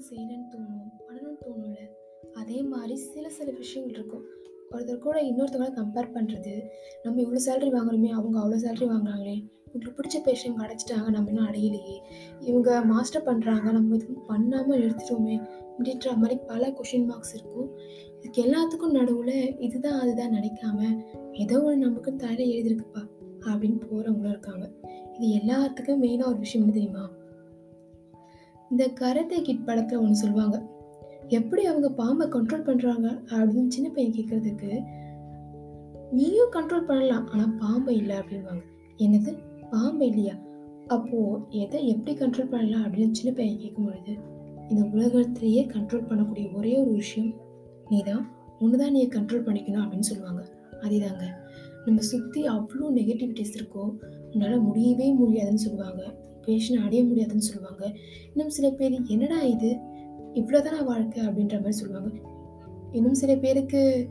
நான் செய்கிறேன்னு தோணும் பண்ணணும்னு தோணும்ல அதே மாதிரி சில சில விஷயங்கள் இருக்கும். ஒருத்தர் கூட இன்னொருத்தவங்கள கம்பேர் பண்ணுறது நம்ம இவ்வளோ சேலரி வாங்குறோமே அவங்க அவ்வளோ சேலரி வாங்குறாங்களே இவங்களுக்கு பிடிச்ச பேஷண்ட் அடைச்சிட்டாங்க நம்ம இன்னும் அடையிலையே. இவங்க மாஸ்டர் பண்ணுறாங்க நம்ம இது பண்ணாமல் எடுத்துட்டோமே அப்படின்ற மாதிரி பல கொஷின் மார்க்ஸ் இருக்கும். இதுக்கு எல்லாத்துக்கும் நடுவில் இதுதான் அதுதான் நினைக்காம ஏதோ ஒன்று நமக்கு தலையில் எழுதியிருக்குப்பா அப்படின்னு போகிறவங்களும் இருக்காங்க. இது எல்லாத்துக்கும் மெயினாக ஒரு விஷயம் தெரியுமா? இந்த கரத்தை கிட் படத்தில் ஒன்று சொல்லுவாங்க. எப்படி அவங்க பாம்பை கண்ட்ரோல் பண்ணுறாங்க அப்படின்னு சின்ன பையன் கேட்குறதுக்கு நீயும் கண்ட்ரோல் பண்ணலாம் ஆனால் பாம்பை இல்லை அப்படின்வாங்க என்னது? பாம்பு இல்லையா? அப்போது எதை எப்படி கண்ட்ரோல் பண்ணலாம் அப்படின்னு சின்ன பையன் கேட்கும்பொழுது இந்த உலகத்திலேயே கண்ட்ரோல் பண்ணக்கூடிய ஒரே ஒரு விஷயம் நீ தான் ஒன்று தான் நீ கண்ட்ரோல் பண்ணிக்கணும் அப்படின்னு சொல்லுவாங்க. அதேதாங்க. நம்ம சுற்றி அவ்வளோ நெகட்டிவிட்டிஸ் இருக்கோ உன்னால் முடியவே முடியாதுன்னு சொல்லுவாங்க. பேஷனை அடைய முடியாதுன்னு சொல்லுவாங்க. இன்னும் சில பேர் என்னடா இது? இவ்வளோதானா வாழ்க்கை? அப்படின்ற மாதிரி சொல்லுவாங்க. இன்னும் சில பேருக்கு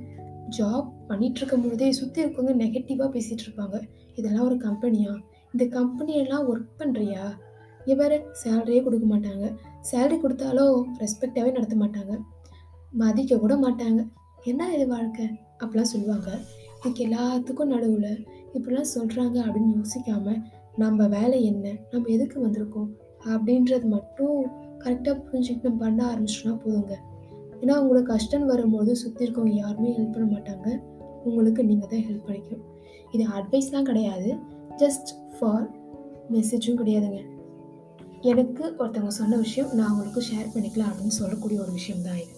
ஜாப் பண்ணிட்டு இருக்கும் பொழுதே சுற்றி இருக்கவங்க நெகட்டிவாக பேசிகிட்டு இருப்பாங்க. இதெல்லாம் ஒரு கம்பெனியா இந்த கம்பெனியெல்லாம் ஒர்க் பண்ணுறியா இவர் சேலரியே கொடுக்க மாட்டாங்க. சேலரி கொடுத்தாலும் ரெஸ்பெக்டாகவே நடத்த மாட்டாங்க. மதிக்க கூட மாட்டாங்க. என்ன இது வாழ்க்கை? அப்படிலாம் சொல்லுவாங்க. இதுக்கு எல்லாத்துக்கும் நடுவில் இப்படிலாம் சொல்கிறாங்க அப்படின்னு யோசிக்காமல் நம்ம வேலை என்ன? நம்ம எதுக்கு வந்திருக்கோம்? அப்படின்றது மட்டும் கரெக்டாக புரிஞ்சுக்கிட்டு நம்ம பண்ண ஆரம்பிச்சோன்னா போதுங்க. ஏன்னா உங்களுக்கு கஷ்டம் வரும்போது சுற்றி இருக்கவங்க யாருமே ஹெல்ப் பண்ண மாட்டாங்க. உங்களுக்கு நீங்கள் தான் ஹெல்ப் பண்ணிக்கணும். இது அட்வைஸ்லாம் கிடையாது. ஜஸ்ட் ஃபார் மெசேஜும் கிடையாதுங்க. எனக்கு ஒருத்தவங்க சொன்ன விஷயம் நான் உங்களுக்கு ஷேர் பண்ணிக்கலாம் அப்படின்னு சொல்லக்கூடிய ஒரு விஷயம் தான் இது.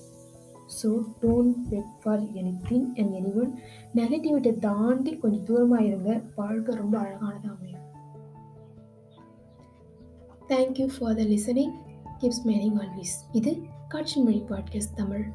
So don't wait for anything and anyone negativity தாண்டி கொஞ்சம் தூரமாக இருங்க. வாழ்க்கை ரொம்ப அழகானதாக அமையும். Thank you for the listening keep smiling always இது காட்சி மொழி பாட்காஸ்ட் தமிழ்.